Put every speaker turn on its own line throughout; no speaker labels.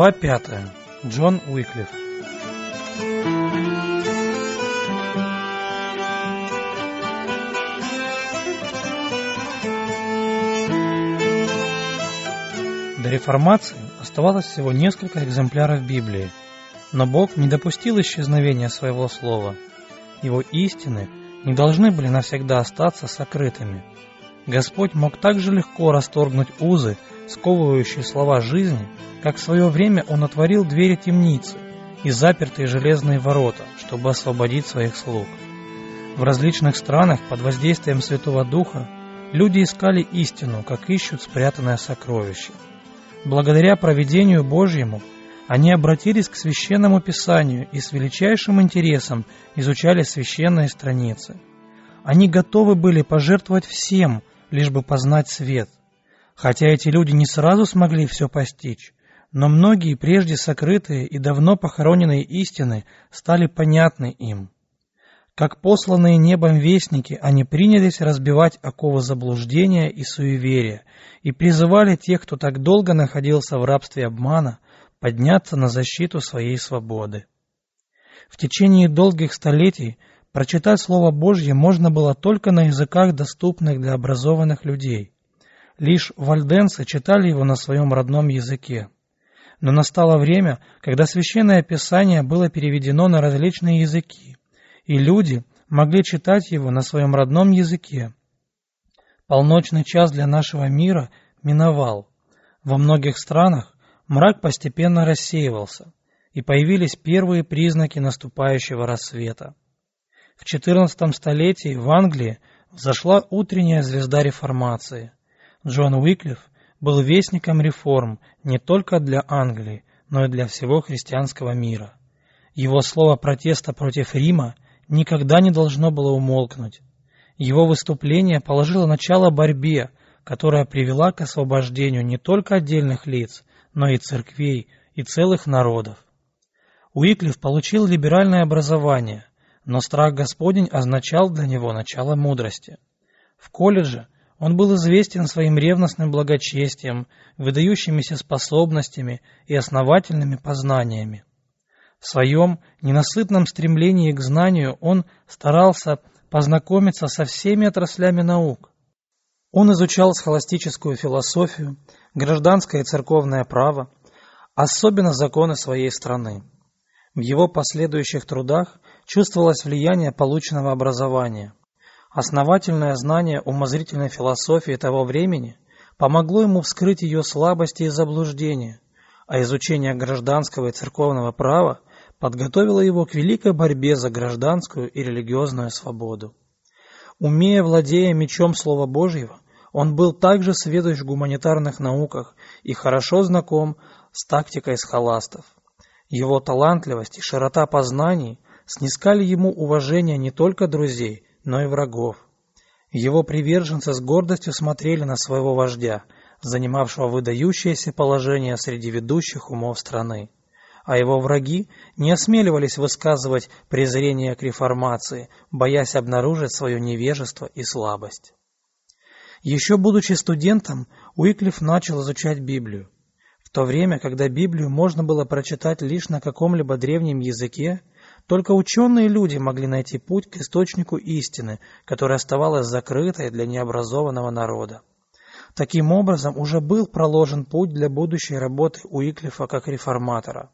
Глава 5. Джон Уиклиф. До реформации оставалось всего несколько экземпляров Библии, но Бог не допустил исчезновения своего слова. Его истины не должны были навсегда остаться сокрытыми. Господь мог так же легко расторгнуть узы, сковывающие слова жизни, как в свое время Он отворил двери темницы и запертые железные ворота, чтобы освободить своих слуг. В различных странах под воздействием Святого Духа люди искали истину, как ищут спрятанное сокровище. Благодаря проведению Божьему они обратились к Священному Писанию и с величайшим интересом изучали священные страницы. Они готовы были пожертвовать всем, лишь бы познать свет. Хотя эти люди не сразу смогли все постичь, но многие прежде сокрытые и давно похороненные истины стали понятны им. Как посланные небом вестники, они принялись разбивать оковы заблуждения и суеверия и призывали тех, кто так долго находился в рабстве обмана, подняться на защиту своей свободы. В течение долгих столетий прочитать Слово Божье можно было только на языках, доступных для образованных людей. Лишь вальденцы читали его на своем родном языке. Но настало время, когда Священное Писание было переведено на различные языки, и люди могли читать его на своем родном языке. Полночный час для нашего мира миновал. Во многих странах мрак постепенно рассеивался, и появились первые признаки наступающего рассвета. В XIV столетии в Англии взошла утренняя звезда реформации. Джон Уиклиф был вестником реформ не только для Англии, но и для всего христианского мира. Его слово протеста против Рима никогда не должно было умолкнуть. Его выступление положило начало борьбе, которая привела к освобождению не только отдельных лиц, но и церквей и целых народов. Уиклиф получил либеральное образование, но страх Господень означал для него начало мудрости. В колледже – он был известен своим ревностным благочестием, выдающимися способностями и основательными познаниями. В своем ненасытном стремлении к знанию он старался познакомиться со всеми отраслями наук. Он изучал схоластическую философию, гражданское и церковное право, особенно законы своей страны. В его последующих трудах чувствовалось влияние полученного образования – Основательное знание умозрительной философии того времени помогло ему вскрыть ее слабости и заблуждения, а изучение гражданского и церковного права подготовило его к великой борьбе за гражданскую и религиозную свободу. Умея, владея мечом Слова Божьего, он был также сведущ в гуманитарных науках и хорошо знаком с тактикой схоластов. Его талантливость и широта познаний снискали ему уважение не только друзей, но и врагов. Его приверженцы с гордостью смотрели на своего вождя, занимавшего выдающееся положение среди ведущих умов страны. А его враги не осмеливались высказывать презрение к реформации, боясь обнаружить свое невежество и слабость. Еще будучи студентом, Уиклиф начал изучать Библию. В то время, когда Библию можно было прочитать лишь на каком-либо древнем языке, только ученые люди могли найти путь к источнику истины, которая оставалась закрытой для необразованного народа. Таким образом, уже был проложен путь для будущей работы Уиклифа как реформатора.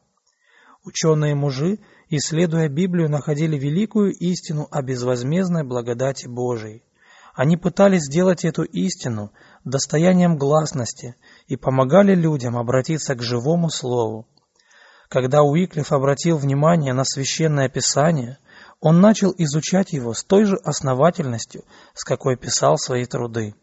Ученые-мужи, исследуя Библию, находили великую истину о безвозмездной благодати Божией. Они пытались сделать эту истину достоянием гласности и помогали людям обратиться к живому Слову. Когда Уиклиф обратил внимание на священное писание, он начал изучать его с той же основательностью, с какой писал свои труды.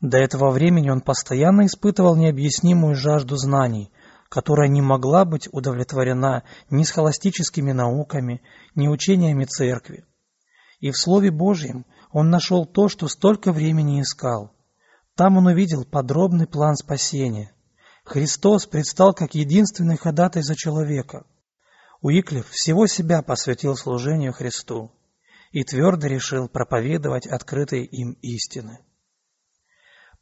До этого времени он постоянно испытывал необъяснимую жажду знаний, которая не могла быть удовлетворена ни схоластическими науками, ни учениями церкви. И в Слове Божьем он нашел то, что столько времени искал. Там он увидел подробный план спасения – Христос предстал как единственный ходатай за человека. Уиклиф всего себя посвятил служению Христу и твердо решил проповедовать открытые им истины.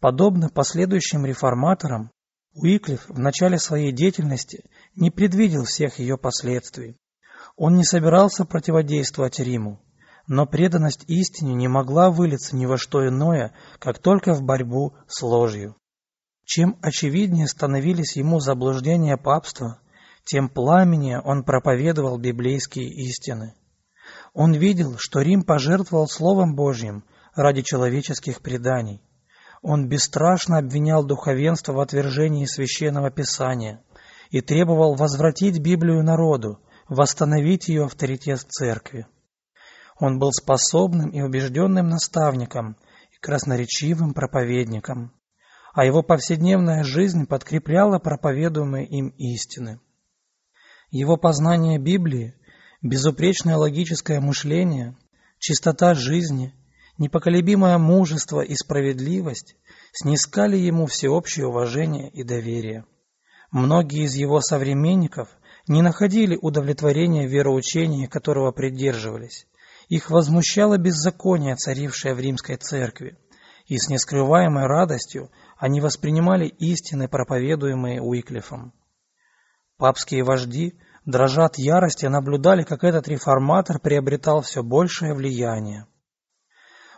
Подобно последующим реформаторам, Уиклиф в начале своей деятельности не предвидел всех ее последствий. Он не собирался противодействовать Риму, но преданность истине не могла вылиться ни во что иное, как только в борьбу с ложью. Чем очевиднее становились ему заблуждения папства, тем пламеннее он проповедовал библейские истины. Он видел, что Рим пожертвовал Словом Божьим ради человеческих преданий. Он бесстрашно обвинял духовенство в отвержении священного писания и требовал возвратить Библию народу, восстановить ее авторитет в церкви. Он был способным и убежденным наставником и красноречивым проповедником, а его повседневная жизнь подкрепляла проповедуемые им истины. Его познание Библии, безупречное логическое мышление, чистота жизни, непоколебимое мужество и справедливость снискали ему всеобщее уважение и доверие. Многие из его современников не находили удовлетворения в вероучении, которого придерживались. Их возмущало беззаконие, царившее в римской церкви, и с нескрываемой радостью они воспринимали истины, проповедуемые Уиклифом. Папские вожди, дрожа от ярости, наблюдали, как этот реформатор приобретал все большее влияние.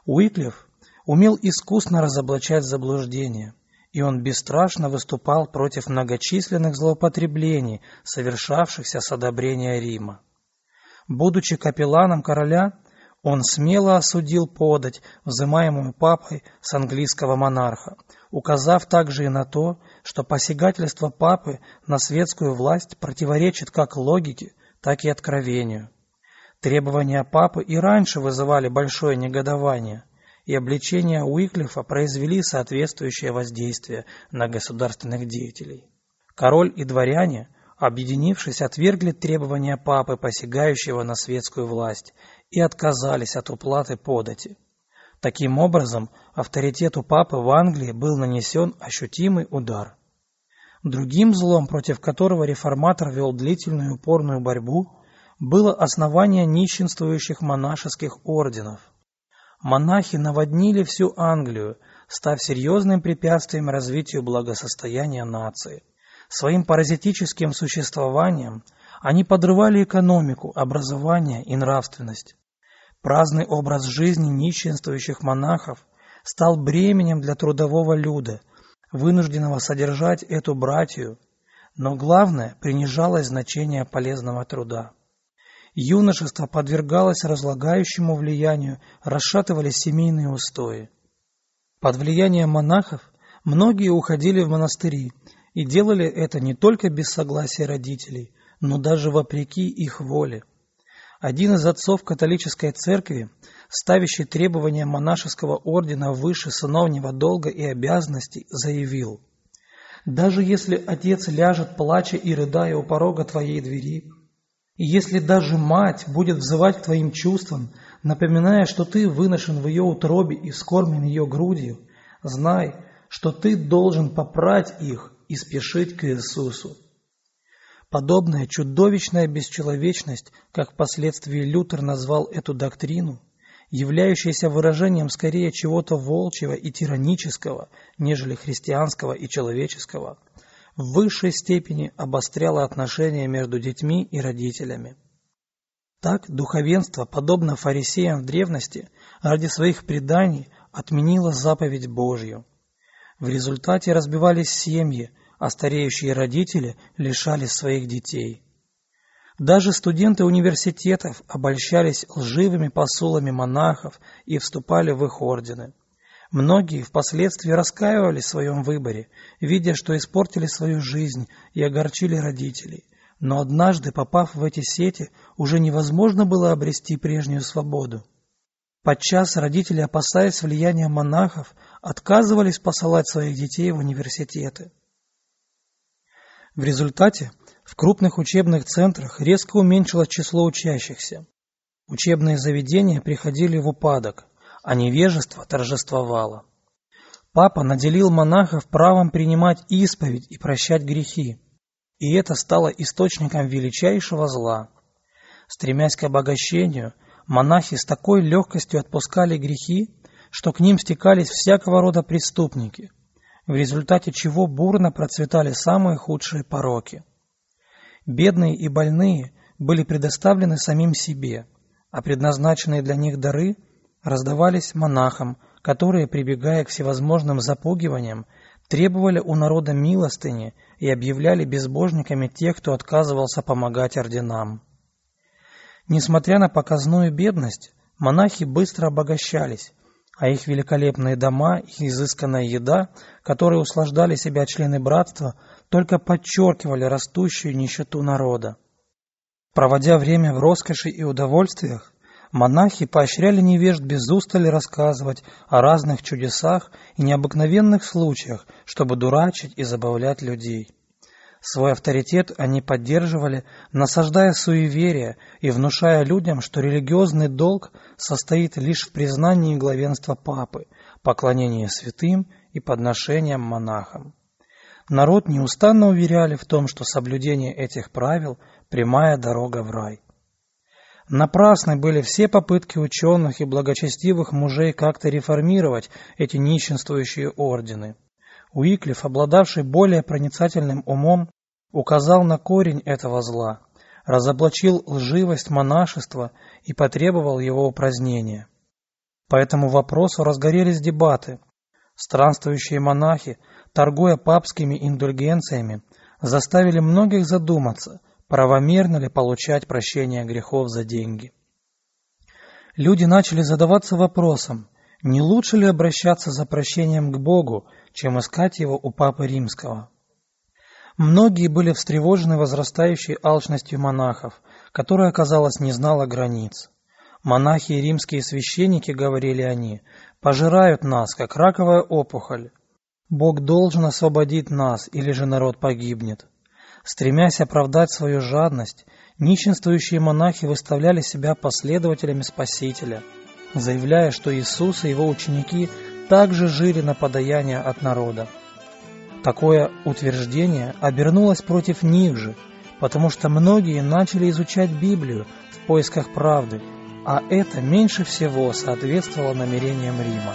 Уиклиф умел искусно разоблачать заблуждения, и он бесстрашно выступал против многочисленных злоупотреблений, совершавшихся с одобрения Рима. Будучи капелланом короля, он смело осудил подать, взымаемую папой с английского монарха, указав также и на то, что посягательство папы на светскую власть противоречит как логике, так и откровению. Требования папы и раньше вызывали большое негодование, и обличения Уиклифа произвели соответствующее воздействие на государственных деятелей. Король и дворяне, объединившись, отвергли требования папы, посягающего на светскую власть, и отказались от уплаты подати. Таким образом, авторитету папы в Англии был нанесен ощутимый удар. Другим злом, против которого реформатор вел длительную упорную борьбу, было основание нищенствующих монашеских орденов. Монахи наводнили всю Англию, став серьезным препятствием развитию благосостояния нации. Своим паразитическим существованием они подрывали экономику, образование и нравственность. Праздный образ жизни нищенствующих монахов стал бременем для трудового люда, вынужденного содержать эту братью, но главное принижалось значение полезного труда. Юношество подвергалось разлагающему влиянию, расшатывались семейные устои. Под влиянием монахов многие уходили в монастыри и делали это не только без согласия родителей, но даже вопреки их воле. Один из отцов католической церкви, ставящий требования монашеского ордена выше сыновнего долга и обязанностей, заявил, «Даже если отец ляжет, плача и рыдая у порога твоей двери, и если даже мать будет взывать к твоим чувствам, напоминая, что ты выношен в ее утробе и скормен ее грудью, знай, что ты должен попрать их и спешить к Иисусу. Подобная чудовищная бесчеловечность, как впоследствии Лютер назвал эту доктрину, являющаяся выражением скорее чего-то волчьего и тиранического, нежели христианского и человеческого, в высшей степени обостряла отношения между детьми и родителями. Так духовенство, подобно фарисеям в древности, ради своих преданий отменило заповедь Божью. В результате разбивались семьи, а стареющие родители лишались своих детей. Даже студенты университетов обольщались лживыми посулами монахов и вступали в их ордены. Многие впоследствии раскаивались в своем выборе, видя, что испортили свою жизнь и огорчили родителей. Но однажды, попав в эти сети, уже невозможно было обрести прежнюю свободу. Подчас родители, опасаясь влияния монахов, отказывались посылать своих детей в университеты. В результате в крупных учебных центрах резко уменьшилось число учащихся. Учебные заведения приходили в упадок, а невежество торжествовало. Папа наделил монахов правом принимать исповедь и прощать грехи, и это стало источником величайшего зла. Стремясь к обогащению, монахи с такой легкостью отпускали грехи, что к ним стекались всякого рода преступники – в результате чего бурно процветали самые худшие пороки. Бедные и больные были предоставлены самим себе, а предназначенные для них дары раздавались монахам, которые, прибегая к всевозможным запугиваниям, требовали у народа милостыни и объявляли безбожниками тех, кто отказывался помогать орденам. Несмотря на показную бедность, монахи быстро обогащались, а их великолепные дома и изысканная еда, которые услаждали себя члены братства, только подчеркивали растущую нищету народа. Проводя время в роскоши и удовольствиях, монахи поощряли невежд без устали рассказывать о разных чудесах и необыкновенных случаях, чтобы дурачить и забавлять людей. Свой авторитет они поддерживали, насаждая суеверие и внушая людям, что религиозный долг состоит лишь в признании главенства папы, поклонении святым и подношениям монахам. Народ неустанно уверяли в том, что соблюдение этих правил – прямая дорога в рай. Напрасны были все попытки ученых и благочестивых мужей как-то реформировать эти нищенствующие ордены. Уиклиф, обладавший более проницательным умом, указал на корень этого зла, разоблачил лживость монашества и потребовал его упразднения. По этому вопросу разгорелись дебаты. Странствующие монахи, торгуя папскими индульгенциями, заставили многих задуматься, правомерно ли получать прощение грехов за деньги. Люди начали задаваться вопросом, не лучше ли обращаться за прощением к Богу, чем искать его у Папы Римского. Многие были встревожены возрастающей алчностью монахов, которая, казалось, не знала границ. Монахи и римские священники, говорили они, пожирают нас, как раковая опухоль. Бог должен освободить нас, или же народ погибнет. Стремясь оправдать свою жадность, нищенствующие монахи выставляли себя последователями Спасителя – заявляя, что Иисус и его ученики также жили на подаяние от народа. Такое утверждение обернулось против них же, потому что многие начали изучать Библию в поисках правды, а это меньше всего соответствовало намерениям Рима.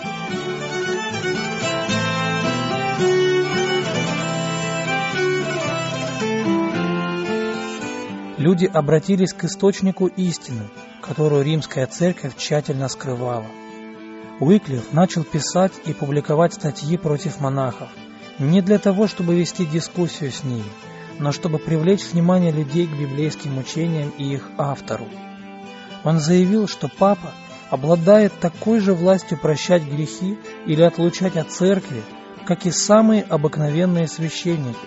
Люди обратились к источнику истины, которую римская церковь тщательно скрывала. Уиклиф начал писать и публиковать статьи против монахов, не для того, чтобы вести дискуссию с ними, но чтобы привлечь внимание людей к библейским учениям и их автору. Он заявил, что папа обладает такой же властью прощать грехи или отлучать от церкви, как и самые обыкновенные священники,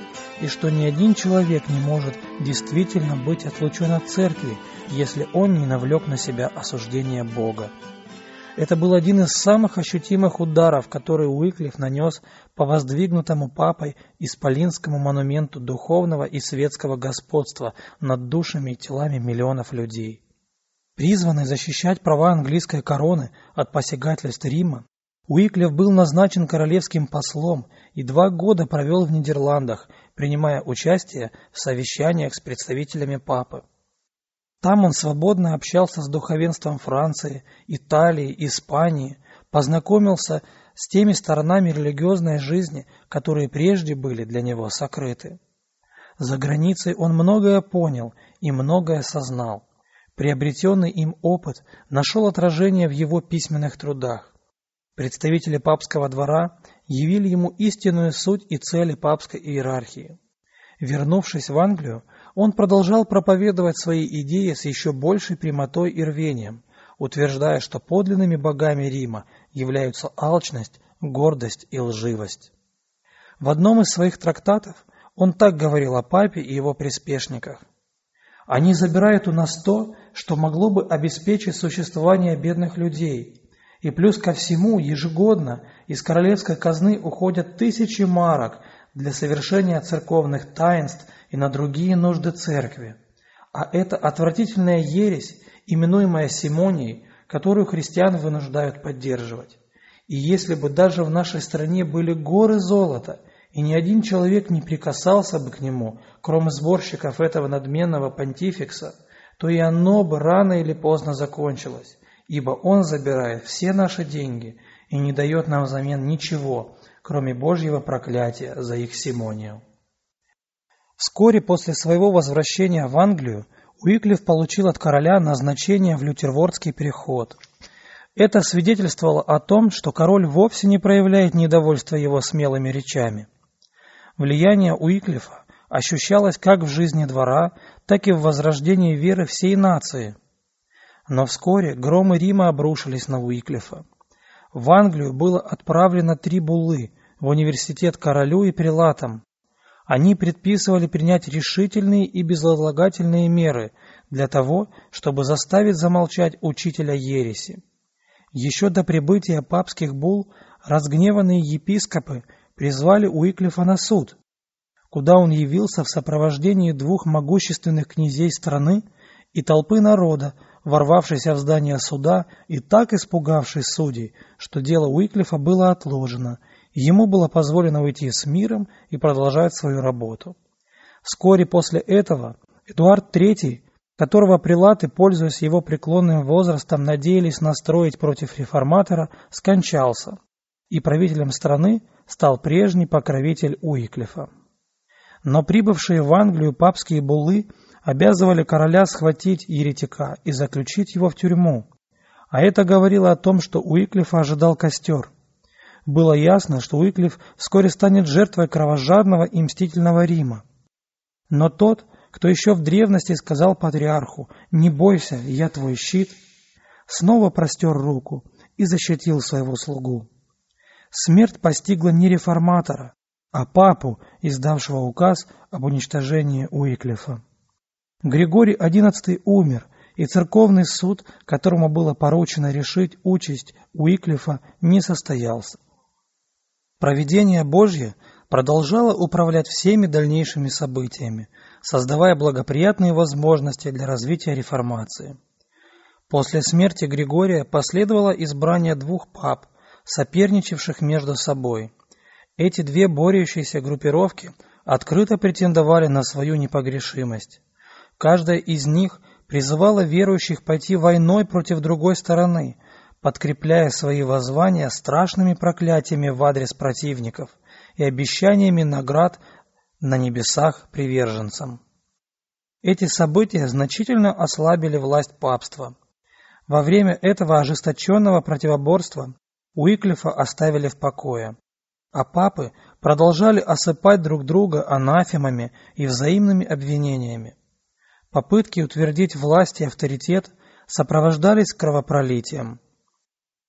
и что ни один человек не может действительно быть отлучен от церкви, если он не навлек на себя осуждение Бога. Это был один из самых ощутимых ударов, который Уиклиф нанес по воздвигнутому папой исполинскому монументу духовного и светского господства над душами и телами миллионов людей. Призванный защищать права английской короны от посягательств Рима, Уиклиф был назначен королевским послом и два года провел в Нидерландах, принимая участие в совещаниях с представителями папы. Там он свободно общался с духовенством Франции, Италии, Испании, познакомился с теми сторонами религиозной жизни, которые прежде были для него сокрыты. За границей он многое понял и многое осознал. Приобретенный им опыт нашел отражение в его письменных трудах. Представители папского двора явили ему истинную суть и цели папской иерархии. Вернувшись в Англию, он продолжал проповедовать свои идеи с еще большей прямотой и рвением, утверждая, что подлинными богами Рима являются алчность, гордость и лживость. В одном из своих трактатов он так говорил о папе и его приспешниках. Они забирают у нас то, что могло бы обеспечить существование бедных людей, и плюс ко всему, ежегодно из королевской казны уходят тысячи марок для совершения церковных таинств и на другие нужды церкви. А это отвратительная ересь, именуемая Симонией, которую христиан вынуждают поддерживать. И если бы даже в нашей стране были горы золота, и ни один человек не прикасался бы к нему, кроме сборщиков этого надменного понтификса, то и оно бы рано или поздно закончилось ибо Он забирает все наши деньги и не дает нам взамен ничего, кроме Божьего проклятия за их симонию. Вскоре после своего возвращения в Англию Уиклиф получил от короля назначение в Лютервордский переход. Это свидетельствовало о том, что король вовсе не проявляет недовольства его смелыми речами. Влияние Уиклифа ощущалось как в жизни двора, так и в возрождении веры всей нации. Но вскоре громы Рима обрушились на Уиклифа. В Англию было отправлено три буллы в университет королю и прилатам, они предписывали принять решительные и безотлагательные меры для того, чтобы заставить замолчать учителя ереси. Еще до прибытия папских бул разгневанные епископы призвали Уиклифа на суд, куда он явился в сопровождении двух могущественных князей страны и толпы народа, ворвавшейся в здание суда и так испугавшись судей, что дело Уиклифа было отложено, Ему было позволено уйти с миром и продолжать свою работу. Вскоре после этого Эдуард III, которого прилаты, пользуясь его преклонным возрастом, надеялись настроить против реформатора, скончался, и правителем страны стал прежний покровитель Уиклифа. Но прибывшие в Англию папские буллы обязывали короля схватить еретика и заключить его в тюрьму, а это говорило о том, что Уиклифа ожидал костер – было ясно, что Уиклиф вскоре станет жертвой кровожадного и мстительного Рима. Но тот, кто еще в древности сказал патриарху «Не бойся, я твой щит», снова простер руку и защитил своего слугу. Смерть постигла не реформатора, а папу, издавшего указ об уничтожении Уиклифа. Григорий XI умер, и церковный суд, которому было поручено решить участь Уиклифа, не состоялся. Провидение Божье продолжало управлять всеми дальнейшими событиями, создавая благоприятные возможности для развития реформации. После смерти Григория последовало избрание двух пап, соперничавших между собой. Эти две борющиеся группировки открыто претендовали на свою непогрешимость. Каждая из них призывала верующих пойти войной против другой стороны – подкрепляя свои воззвания страшными проклятиями в адрес противников и обещаниями наград на небесах приверженцам. Эти события значительно ослабили власть папства. Во время этого ожесточенного противоборства Уиклифа оставили в покое, а папы продолжали осыпать друг друга анафемами и взаимными обвинениями. Попытки утвердить власть и авторитет сопровождались кровопролитием.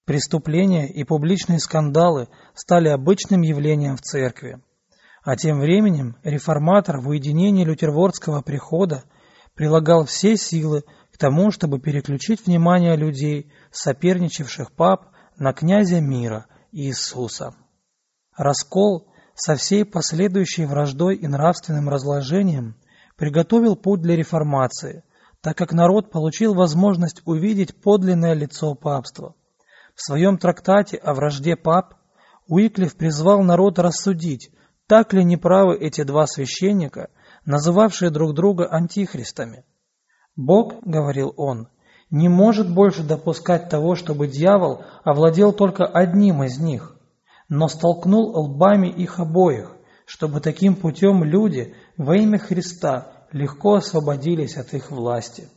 Преступления и публичные скандалы стали обычным явлением в церкви. А тем временем реформатор в уединении лютервордского прихода прилагал все силы к тому, чтобы переключить внимание людей, соперничавших пап, на князя мира Иисуса. Раскол со всей последующей враждой и нравственным разложением приготовил путь для реформации, так как народ получил возможность увидеть подлинное лицо папства. В своем трактате о вражде пап Уиклиф призвал народ рассудить, так ли неправы эти два священника, называвшие друг друга антихристами. «Бог, — говорил он, — не может больше допускать того, чтобы дьявол овладел только одним из них, но столкнул лбами их обоих, чтобы таким путем люди во имя Христа легко освободились от их власти».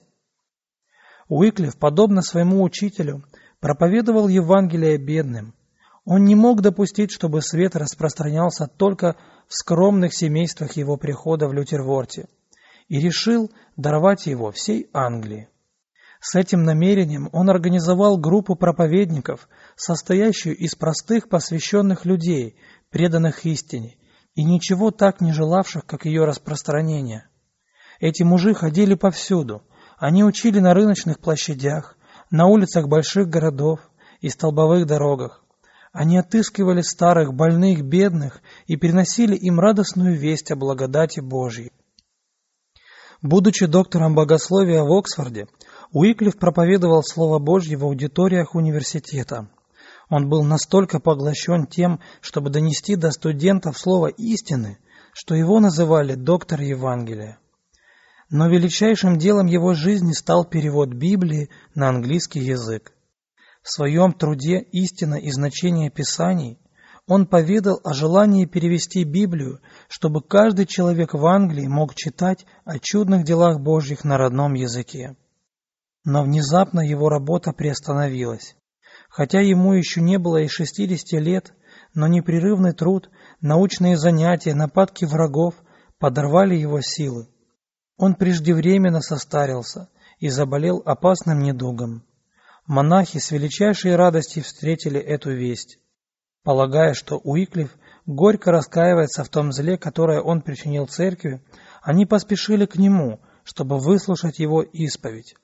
Уиклиф, подобно своему учителю, проповедовал Евангелие бедным. Он не мог допустить, чтобы свет распространялся только в скромных семействах его прихода в Лютерворте, и решил даровать его всей Англии. С этим намерением он организовал группу проповедников, состоящую из простых посвященных людей, преданных истине, и ничего так не желавших, как ее распространение. Эти мужи ходили повсюду, они учили на рыночных площадях, на улицах больших городов и столбовых дорогах. Они отыскивали старых, больных, бедных и приносили им радостную весть о благодати Божьей. Будучи доктором богословия в Оксфорде, Уиклиф проповедовал Слово Божье в аудиториях университета. Он был настолько поглощен тем, чтобы донести до студентов слово истины, что его называли доктор Евангелия. Но величайшим делом его жизни стал перевод Библии на английский язык. В своем труде «Истина и значение Писаний» он поведал о желании перевести Библию, чтобы каждый человек в Англии мог читать о чудных делах Божьих на родном языке. Но внезапно его работа приостановилась. Хотя ему еще не было и 60 лет, но непрерывный труд, научные занятия, нападки врагов подорвали его силы. Он преждевременно состарился и заболел опасным недугом. Монахи с величайшей радостью встретили эту весть, полагая, что Уиклиф горько раскаивается в том зле, которое он причинил церкви, они поспешили к нему, чтобы выслушать его исповедь.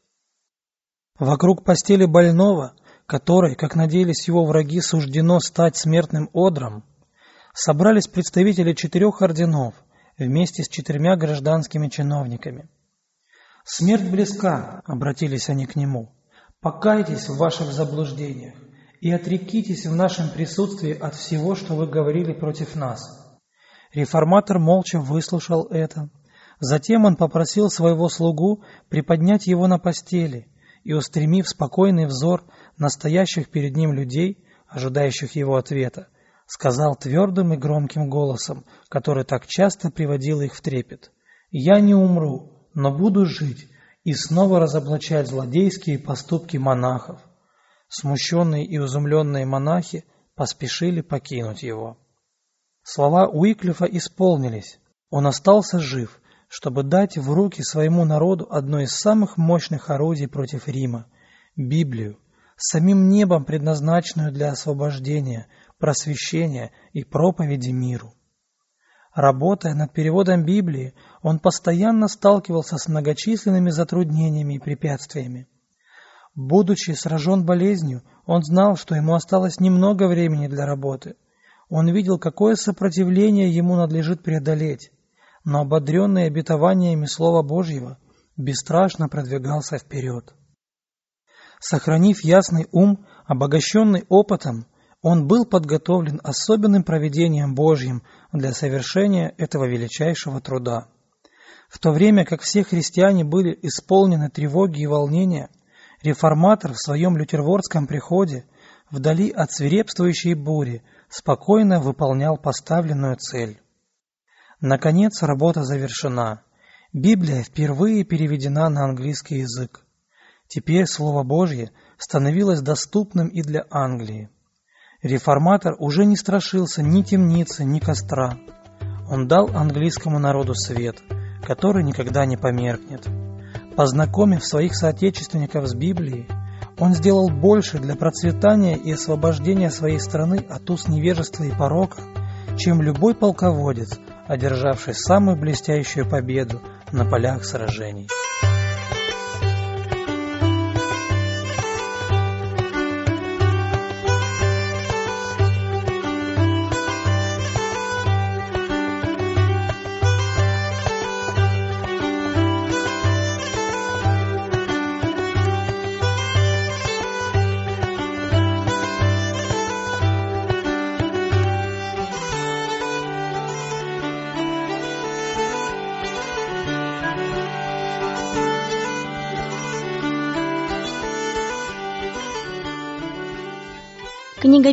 Вокруг постели больного, которой, как надеялись его враги, суждено стать смертным одром, собрались представители четырех орденов вместе с четырьмя гражданскими чиновниками. «Смерть близка», — обратились они к нему. «Покайтесь в ваших заблуждениях и отрекитесь в нашем присутствии от всего, что вы говорили против нас». Реформатор молча выслушал это. Затем он попросил своего слугу приподнять его на постели и, устремив спокойный взор настоящих перед ним людей, ожидающих его ответа, сказал твердым и громким голосом, который так часто приводил их в трепет. «Я не умру, но буду жить и снова разоблачать злодейские поступки монахов». Смущенные и изумленные монахи поспешили покинуть его. Слова Уиклифа исполнились. Он остался жив, чтобы дать в руки своему народу одно из самых мощных орудий против Рима – Библию, самим небом предназначенную для освобождения, просвещения и проповеди миру. Работая над переводом Библии, он постоянно сталкивался с многочисленными затруднениями и препятствиями. Будучи сражен болезнью, он знал, что ему осталось немного времени для работы. Он видел, какое сопротивление ему надлежит преодолеть, но ободренный обетованиями Слова Божьего, бесстрашно продвигался вперед. Сохранив ясный ум, обогащенный опытом, он был подготовлен особенным проведением Божьим для совершения этого величайшего труда. В то время как все христиане были исполнены тревоги и волнения, реформатор в своем лютервордском приходе, вдали от свирепствующей бури, спокойно выполнял поставленную цель. Наконец работа завершена. Библия впервые переведена на английский язык. Теперь Слово Божье становилось доступным и для Англии. Реформатор уже не страшился ни темницы, ни костра. Он дал английскому народу свет, который никогда не померкнет. Познакомив своих соотечественников с Библией, он сделал больше для процветания и освобождения своей страны от уз невежества и порока, чем любой полководец, одержавший самую блестящую победу на полях сражений.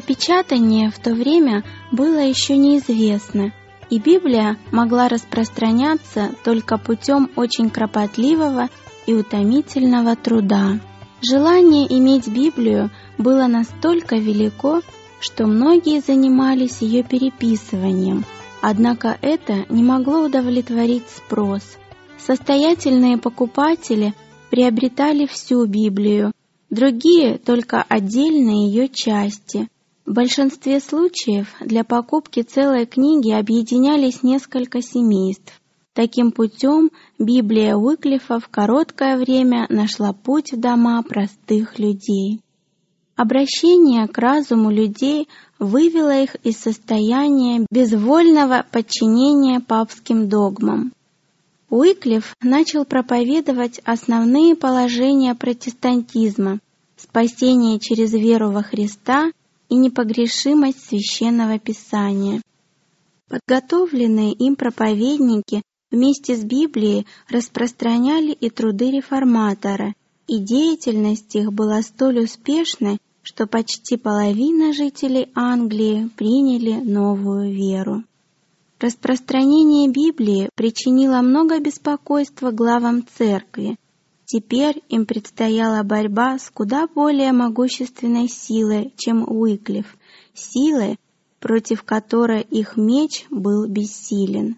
Книгопечатание в то время было еще неизвестно, и Библия могла распространяться только путем очень кропотливого и утомительного труда. Желание иметь Библию было настолько велико, что многие занимались ее переписыванием, однако это не могло удовлетворить спрос. Состоятельные покупатели приобретали всю Библию, другие — только отдельные ее части. В большинстве случаев для покупки целой книги объединялись несколько семейств. Таким путем Библия Уиклифа в короткое время нашла путь в дома простых людей. Обращение к разуму людей вывело их из состояния безвольного подчинения папским догмам. Уиклиф начал проповедовать основные положения протестантизма, спасение через веру во Христа – и непогрешимость священного писания. Подготовленные им проповедники вместе с Библией распространяли и труды реформатора, и деятельность их была столь успешной, что почти половина жителей Англии приняли новую веру. Распространение Библии причинило много беспокойства главам церкви. Теперь им предстояла борьба с куда более могущественной силой, чем Уиклиф, силой, против которой их меч был бессилен.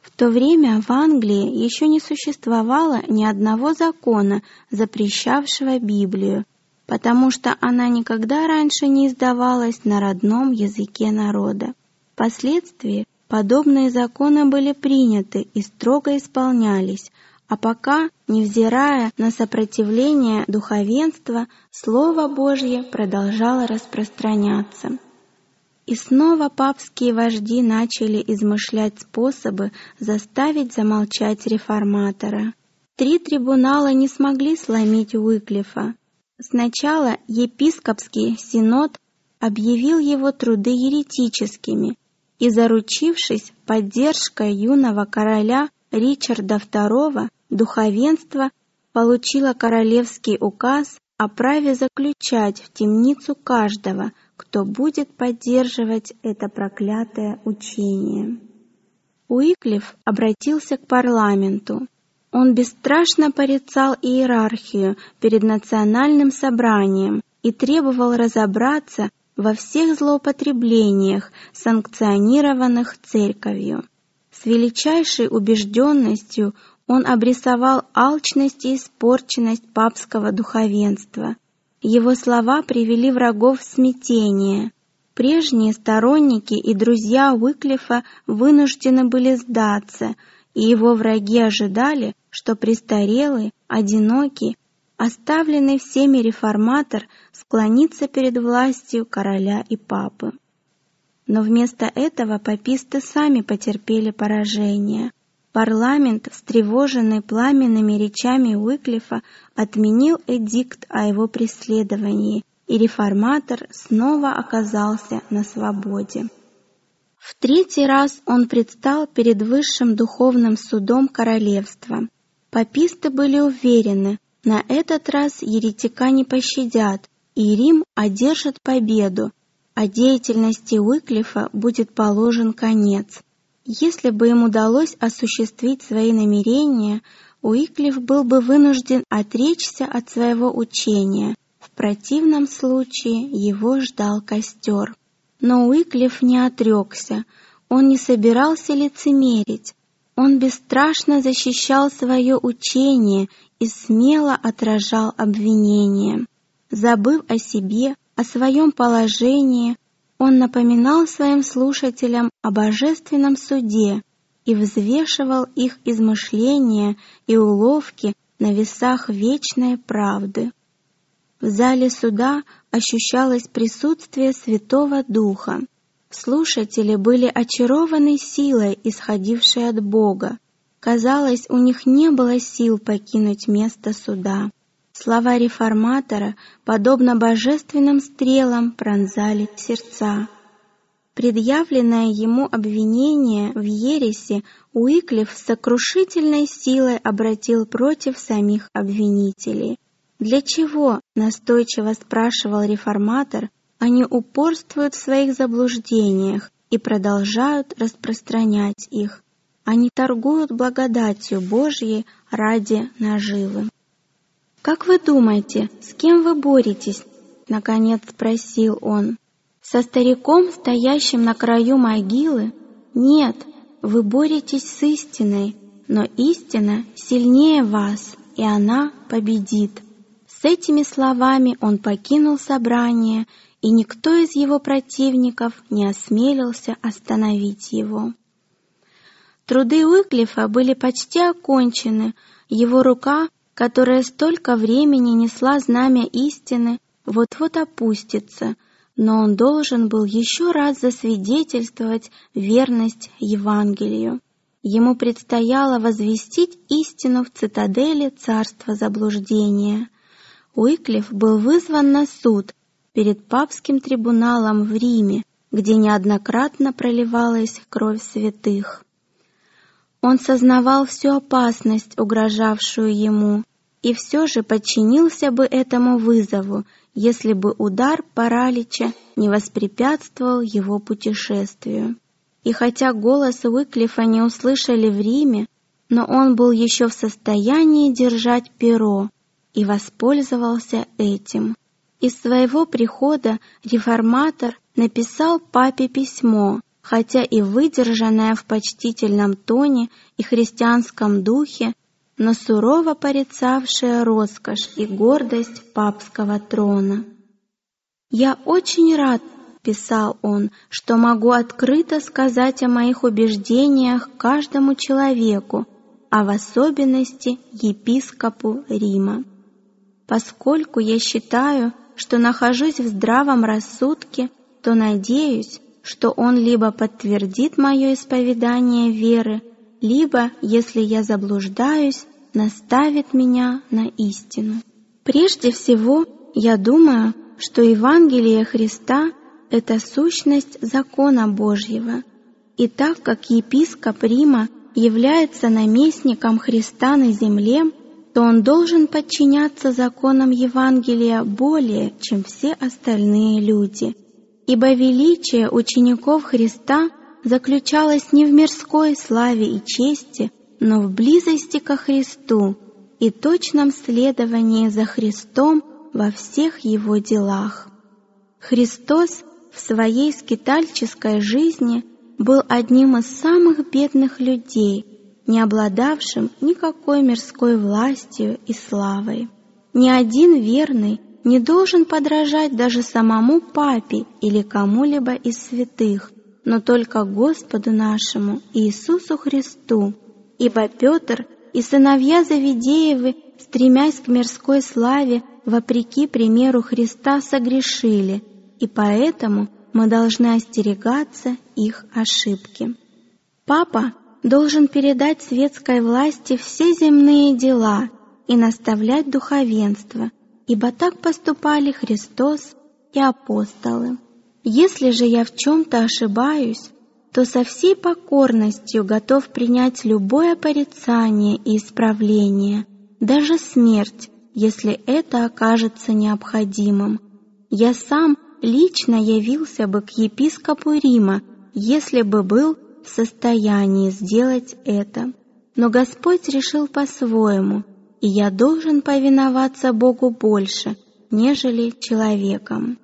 В то время в Англии еще не существовало ни одного закона, запрещавшего Библию, потому что она никогда раньше не издавалась на родном языке народа. Впоследствии подобные законы были приняты и строго исполнялись, а пока, невзирая на сопротивление духовенства, Слово Божье продолжало распространяться. И снова папские вожди начали измышлять способы заставить замолчать реформатора. Три трибунала не смогли сломить Уиклифа. Сначала епископский синод объявил его труды еретическими и, заручившись поддержкой юного короля Ричарда II, духовенство получило королевский указ о праве заключать в темницу каждого – кто будет поддерживать это проклятое учение. Уиклиф обратился к парламенту. Он бесстрашно порицал иерархию перед национальным собранием и требовал разобраться во всех злоупотреблениях, санкционированных церковью. С величайшей убежденностью он обрисовал алчность и испорченность папского духовенства – его слова привели врагов в смятение. Прежние сторонники и друзья Уиклифа вынуждены были сдаться, и его враги ожидали, что престарелый, одинокий, оставленный всеми реформатор склонится перед властью короля и папы. Но вместо этого паписты сами потерпели поражение. Парламент, встревоженный пламенными речами Уиклифа, отменил эдикт о его преследовании, и реформатор снова оказался на свободе. В третий раз он предстал перед высшим духовным судом королевства. Паписты были уверены, на этот раз еретика не пощадят, и Рим одержит победу, а деятельности Уиклифа будет положен конец. Если бы им удалось осуществить свои намерения, Уиклиф был бы вынужден отречься от своего учения. В противном случае его ждал костер. Но Уиклиф не отрекся, он не собирался лицемерить. Он бесстрашно защищал свое учение и смело отражал обвинения. Забыв о себе, о своем положении, он напоминал своим слушателям о божественном суде и взвешивал их измышления и уловки на весах вечной правды. В зале суда ощущалось присутствие Святого Духа. Слушатели были очарованы силой, исходившей от Бога. Казалось, у них не было сил покинуть место суда. Слова реформатора, подобно божественным стрелам, пронзали сердца. Предъявленное ему обвинение в ересе Уиклиф с сокрушительной силой обратил против самих обвинителей. Для чего, настойчиво спрашивал реформатор, они упорствуют в своих заблуждениях и продолжают распространять их. Они торгуют благодатью Божьей ради наживы. «Как вы думаете, с кем вы боретесь?» — наконец спросил он. «Со стариком, стоящим на краю могилы? Нет, вы боретесь с истиной, но истина сильнее вас, и она победит». С этими словами он покинул собрание, и никто из его противников не осмелился остановить его. Труды Уиклифа были почти окончены, его рука которая столько времени несла знамя истины, вот-вот опустится, но он должен был еще раз засвидетельствовать верность Евангелию. Ему предстояло возвестить истину в цитадели царства заблуждения. Уиклиф был вызван на суд перед папским трибуналом в Риме, где неоднократно проливалась кровь святых. Он сознавал всю опасность, угрожавшую ему, и все же подчинился бы этому вызову, если бы удар паралича не воспрепятствовал его путешествию. И хотя голос Уиклифа не услышали в Риме, но он был еще в состоянии держать перо и воспользовался этим. Из своего прихода реформатор написал папе письмо, хотя и выдержанное в почтительном тоне и христианском духе, но сурово порицавшее роскошь и гордость папского трона. «Я очень рад, — писал он, — что могу открыто сказать о моих убеждениях каждому человеку, а в особенности епископу Рима. Поскольку я считаю, что нахожусь в здравом рассудке, то надеюсь, что он либо подтвердит мое исповедание веры, либо, если я заблуждаюсь, наставит меня на истину. Прежде всего, я думаю, что Евангелие Христа — это сущность закона Божьего, и так как епископ Рима является наместником Христа на земле, то он должен подчиняться законам Евангелия более, чем все остальные люди. Ибо величие учеников Христа заключалось не в мирской славе и чести, но в близости ко Христу и точном следовании за Христом во всех Его делах. Христос в своей скитальческой жизни был одним из самых бедных людей, не обладавшим никакой мирской властью и славой. Ни один верный не должен подражать даже самому папе или кому-либо из святых, но только Господу нашему Иисусу Христу, ибо Петр и сыновья Завидеевы, стремясь к мирской славе, вопреки примеру Христа согрешили, и поэтому мы должны остерегаться их ошибки. Папа должен передать светской власти все земные дела и наставлять духовенство, ибо так поступали Христос и апостолы. Если же я в чем-то ошибаюсь, то со всей покорностью готов принять любое порицание и исправление, даже смерть, если это окажется необходимым. Я сам лично явился бы к епископу Рима, если бы был в состоянии сделать это. Но Господь решил по-своему, и я должен повиноваться Богу больше, нежели человеком.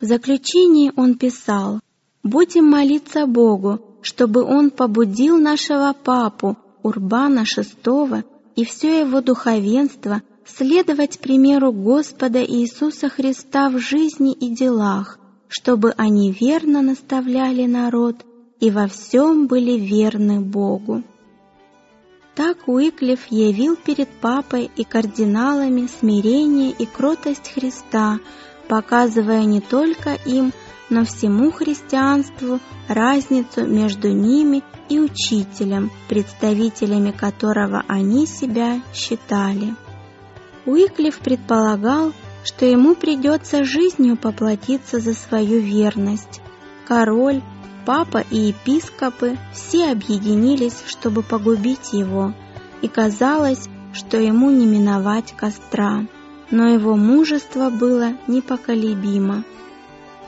В заключении он писал, «Будем молиться Богу, чтобы Он побудил нашего папу Урбана VI и все его духовенство следовать примеру Господа Иисуса Христа в жизни и делах, чтобы они верно наставляли народ и во всем были верны Богу». Так Уиклиф явил перед папой и кардиналами смирение и кротость Христа – показывая не только им, но всему христианству разницу между ними и учителем, представителями которого они себя считали. Уиклиф предполагал, что ему придется жизнью поплатиться за свою верность. Король, папа и епископы все объединились, чтобы погубить его, и казалось, что ему не миновать костра но его мужество было непоколебимо.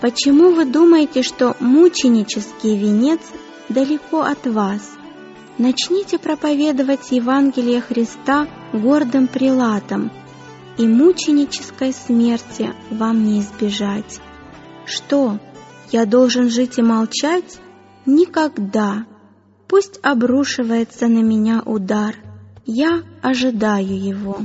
Почему вы думаете, что мученический венец далеко от вас? Начните проповедовать Евангелие Христа гордым прилатам, и мученической смерти вам не избежать. Что, я должен жить и молчать? Никогда. Пусть обрушивается на меня удар, я ожидаю его.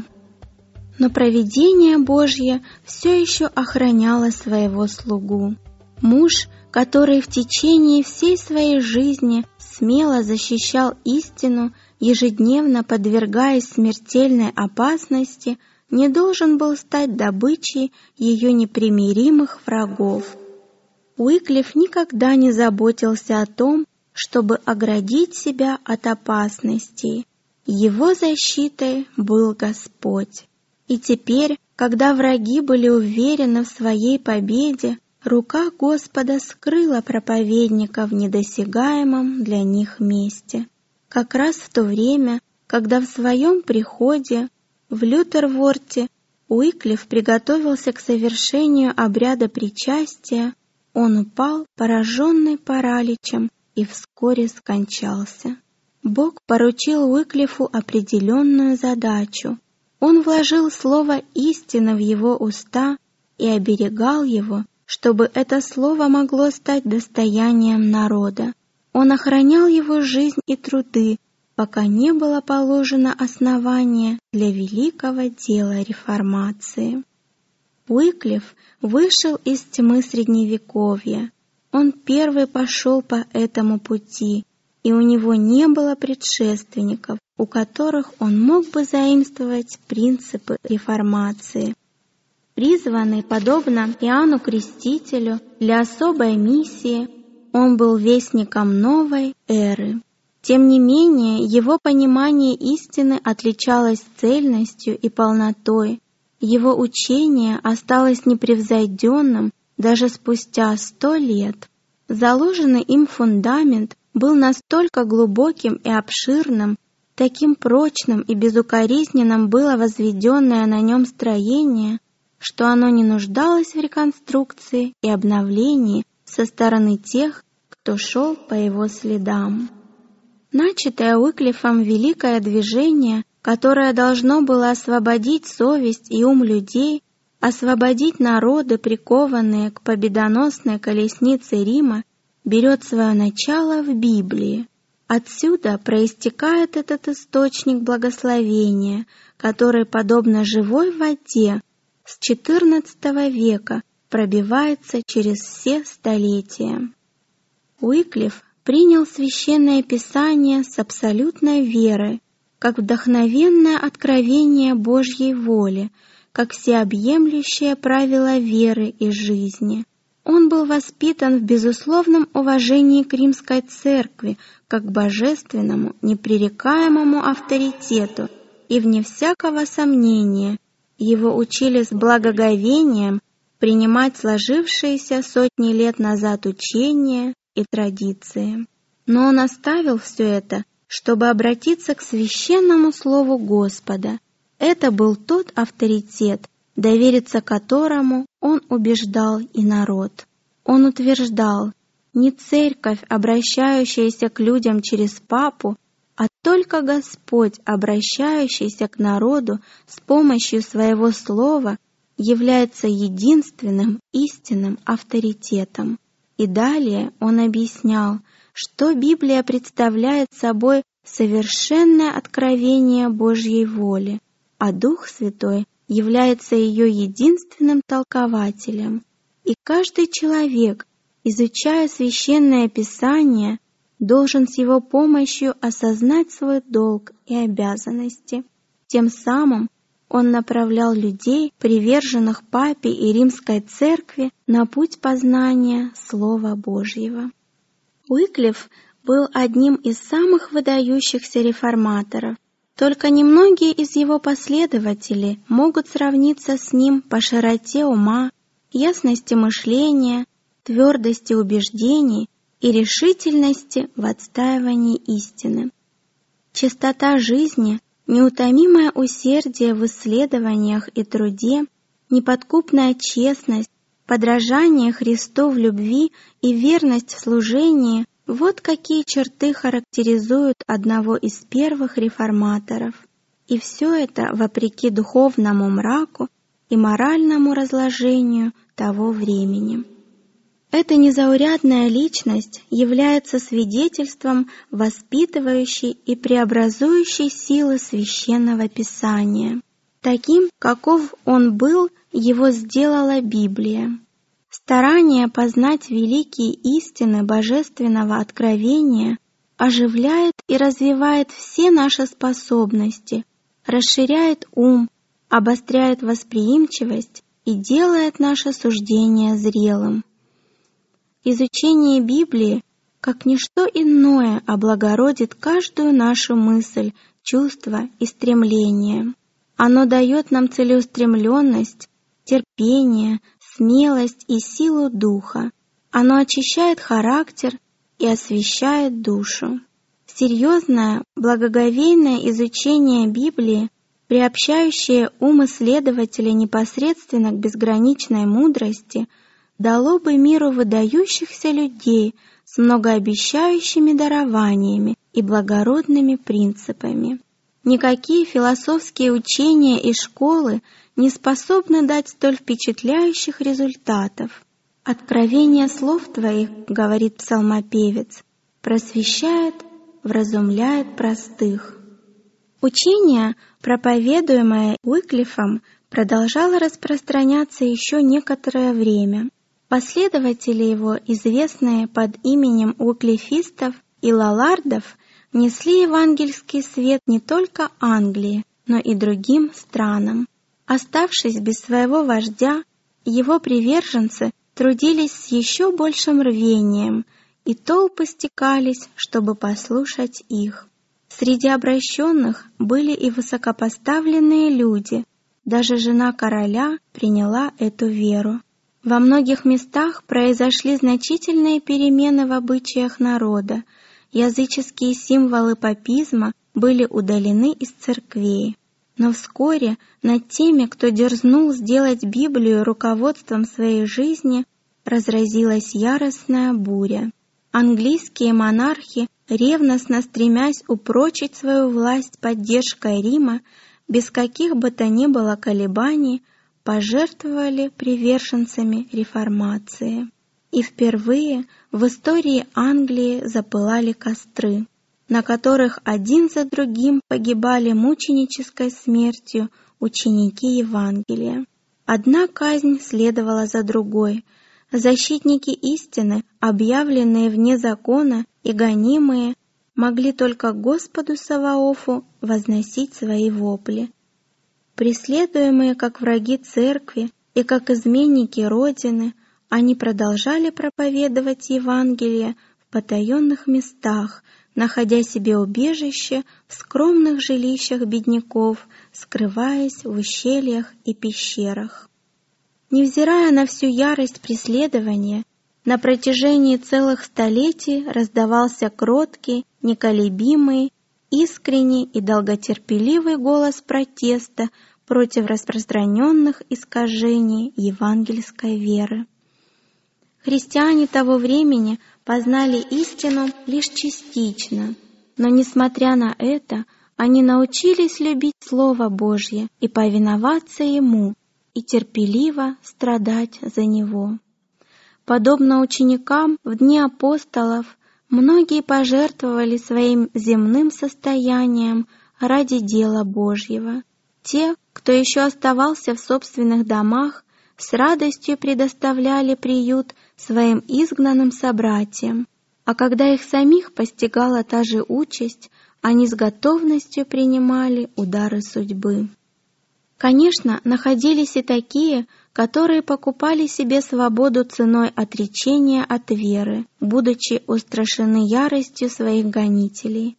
Но провидение Божье все еще охраняло своего слугу. Муж, который в течение всей своей жизни смело защищал истину, ежедневно подвергаясь смертельной опасности, не должен был стать добычей ее непримиримых врагов. Уиклиф никогда не заботился о том, чтобы оградить себя от опасностей. Его защитой был Господь. И теперь, когда враги были уверены в своей победе, рука Господа скрыла проповедника в недосягаемом для них месте. Как раз в то время, когда в своем приходе В Лютерворте Уиклиф приготовился к совершению обряда причастия, он упал, пораженный параличем, и вскоре скончался. Бог поручил Уиклифу определенную задачу. Он вложил слово истины в его уста и оберегал его, чтобы это слово могло стать достоянием народа. Он охранял его жизнь и труды, пока не было положено основание для великого дела реформации. Уиклиф вышел из тьмы Средневековья. Он первый пошел по этому пути, и у него не было предшественников, у которых он мог бы заимствовать принципы реформации. Призванный, подобно Иоанну Крестителю, для особой миссии, он был вестником новой эры. Тем не менее, его понимание истины отличалось цельностью и полнотой. Его учение осталось непревзойденным даже спустя сто лет. Заложенный им фундамент был настолько глубоким и обширным, таким прочным и безукоризненным было возведенное на нем строение, что оно не нуждалось в реконструкции и обновлении со стороны тех, кто шел по его следам. Начатое Уиклифом великое движение, которое должно было освободить совесть и ум людей, освободить народы, прикованные к победоносной колеснице Рима, берет свое начало в Библии. Отсюда проистекает этот источник благословения, который, подобно живой воде, с XIV века пробивается через все столетия. Уиклиф принял священное писание с абсолютной верой, как вдохновенное откровение Божьей воли, как всеобъемлющее правило веры и жизни. Он был воспитан в безусловном уважении к римской церкви как божественному, непререкаемому авторитету, и вне всякого сомнения его учили с благоговением принимать сложившиеся сотни лет назад учения и традиции. Но он оставил все это, чтобы обратиться к священному слову Господа. Это был тот авторитет, довериться которому он убеждал и народ. Он утверждал, не церковь, обращающаяся к людям через папу, а только Господь, обращающийся к народу с помощью своего слова, является единственным истинным авторитетом. И далее он объяснял, что Библия представляет собой совершенное откровение Божьей воли, а Дух Святой является ее единственным толкователем. И каждый человек, изучая священное Писание, должен с его помощью осознать свой долг и обязанности. Тем самым он направлял людей, приверженных папе и римской церкви, на путь познания Слова Божьего. Уиклиф был одним из самых выдающихся реформаторов. Только немногие из его последователей могут сравниться с ним по широте ума, ясности мышления, твердости убеждений и решительности в отстаивании истины. Чистота жизни – Неутомимое усердие в исследованиях и труде, неподкупная честность, подражание Христу в любви и верность в служении – вот какие черты характеризуют одного из первых реформаторов. И все это вопреки духовному мраку и моральному разложению того времени. Эта незаурядная личность является свидетельством воспитывающей и преобразующей силы священного писания. Таким, каков он был, его сделала Библия. Старание познать великие истины божественного откровения оживляет и развивает все наши способности, расширяет ум, обостряет восприимчивость и делает наше суждение зрелым. Изучение Библии, как ничто иное, облагородит каждую нашу мысль, чувство и стремление. Оно дает нам целеустремленность, терпение, смелость и силу духа. Оно очищает характер и освещает душу. Серьезное, благоговейное изучение Библии приобщающее ум исследователя непосредственно к безграничной мудрости, дало бы миру выдающихся людей с многообещающими дарованиями и благородными принципами. Никакие философские учения и школы не способны дать столь впечатляющих результатов. «Откровение слов твоих, — говорит псалмопевец, — просвещает, вразумляет простых». Учение, проповедуемое Уиклифом, продолжало распространяться еще некоторое время. Последователи его, известные под именем Уиклифистов и Лалардов, несли евангельский свет не только Англии, но и другим странам. Оставшись без своего вождя, его приверженцы трудились с еще большим рвением, и толпы стекались, чтобы послушать их. Среди обращенных были и высокопоставленные люди, даже жена короля приняла эту веру. Во многих местах произошли значительные перемены в обычаях народа, языческие символы папизма были удалены из церквей. Но вскоре над теми, кто дерзнул сделать Библию руководством своей жизни, разразилась яростная буря. Английские монархи, ревностно стремясь упрочить свою власть поддержкой Рима, без каких бы то ни было колебаний, пожертвовали приверженцами реформации. И впервые в истории Англии запылали костры, на которых один за другим погибали мученической смертью ученики Евангелия. Одна казнь следовала за другой – Защитники истины, объявленные вне закона и гонимые, могли только Господу Саваофу возносить свои вопли. Преследуемые как враги церкви и как изменники Родины, они продолжали проповедовать Евангелие в потаенных местах, находя себе убежище в скромных жилищах бедняков, скрываясь в ущельях и пещерах. Невзирая на всю ярость преследования, на протяжении целых столетий раздавался кроткий, неколебимый, искренний и долготерпеливый голос протеста против распространенных искажений евангельской веры. Христиане того времени познали истину лишь частично, но, несмотря на это, они научились любить Слово Божье и повиноваться Ему, и терпеливо страдать за Него. Подобно ученикам в дни апостолов, многие пожертвовали своим земным состоянием ради дела Божьего. Те, кто еще оставался в собственных домах, с радостью предоставляли приют своим изгнанным собратьям, а когда их самих постигала та же участь, они с готовностью принимали удары судьбы. Конечно, находились и такие, которые покупали себе свободу ценой отречения от веры, будучи устрашены яростью своих гонителей.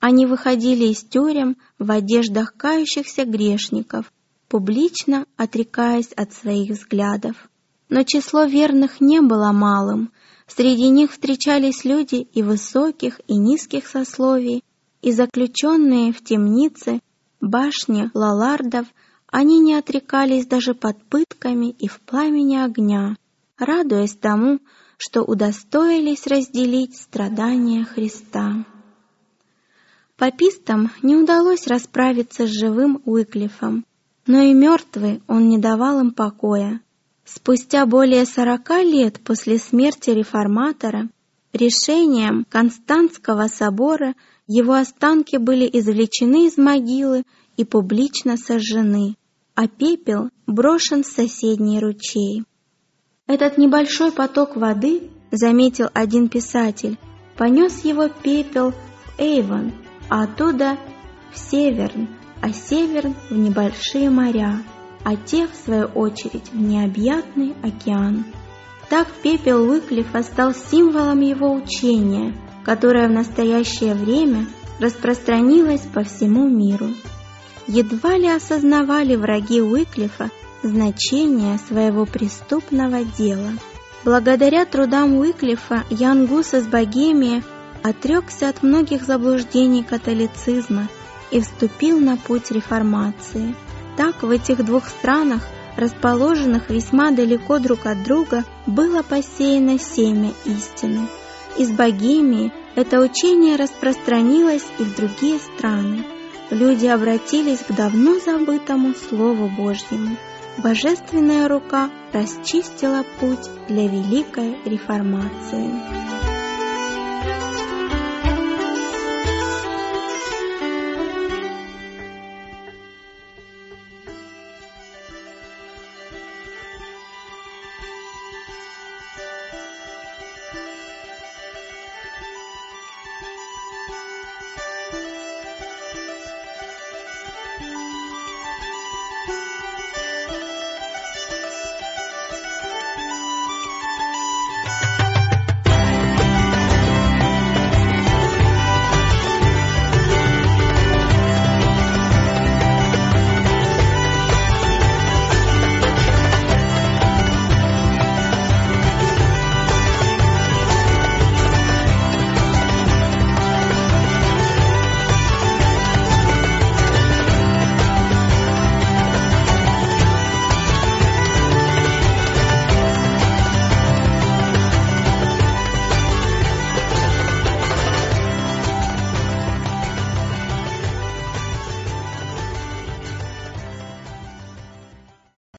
Они выходили из тюрем в одеждах кающихся грешников, публично отрекаясь от своих взглядов. Но число верных не было малым, среди них встречались люди и высоких, и низких сословий, и заключенные в темнице, башни лалардов – они не отрекались даже под пытками и в пламени огня, радуясь тому, что удостоились разделить страдания Христа. Папистам не удалось расправиться с живым Уиклифом, но и мертвый он не давал им покоя. Спустя более сорока лет после смерти реформатора решением Константского собора его останки были извлечены из могилы и публично сожжены а пепел брошен в соседний ручей. Этот небольшой поток воды, заметил один писатель, понес его пепел в Эйвон, а оттуда в Северн, а Северн в небольшие моря, а те, в свою очередь, в необъятный океан. Так пепел Уиклифа стал символом его учения, которое в настоящее время распространилось по всему миру едва ли осознавали враги Уиклифа значение своего преступного дела. Благодаря трудам Уиклифа Ян Гус из Богемии отрекся от многих заблуждений католицизма и вступил на путь реформации. Так в этих двух странах, расположенных весьма далеко друг от друга, было посеяно семя истины. Из Богемии это учение распространилось и в другие страны. Люди обратились к давно забытому Слову Божьему. Божественная рука расчистила путь для великой реформации.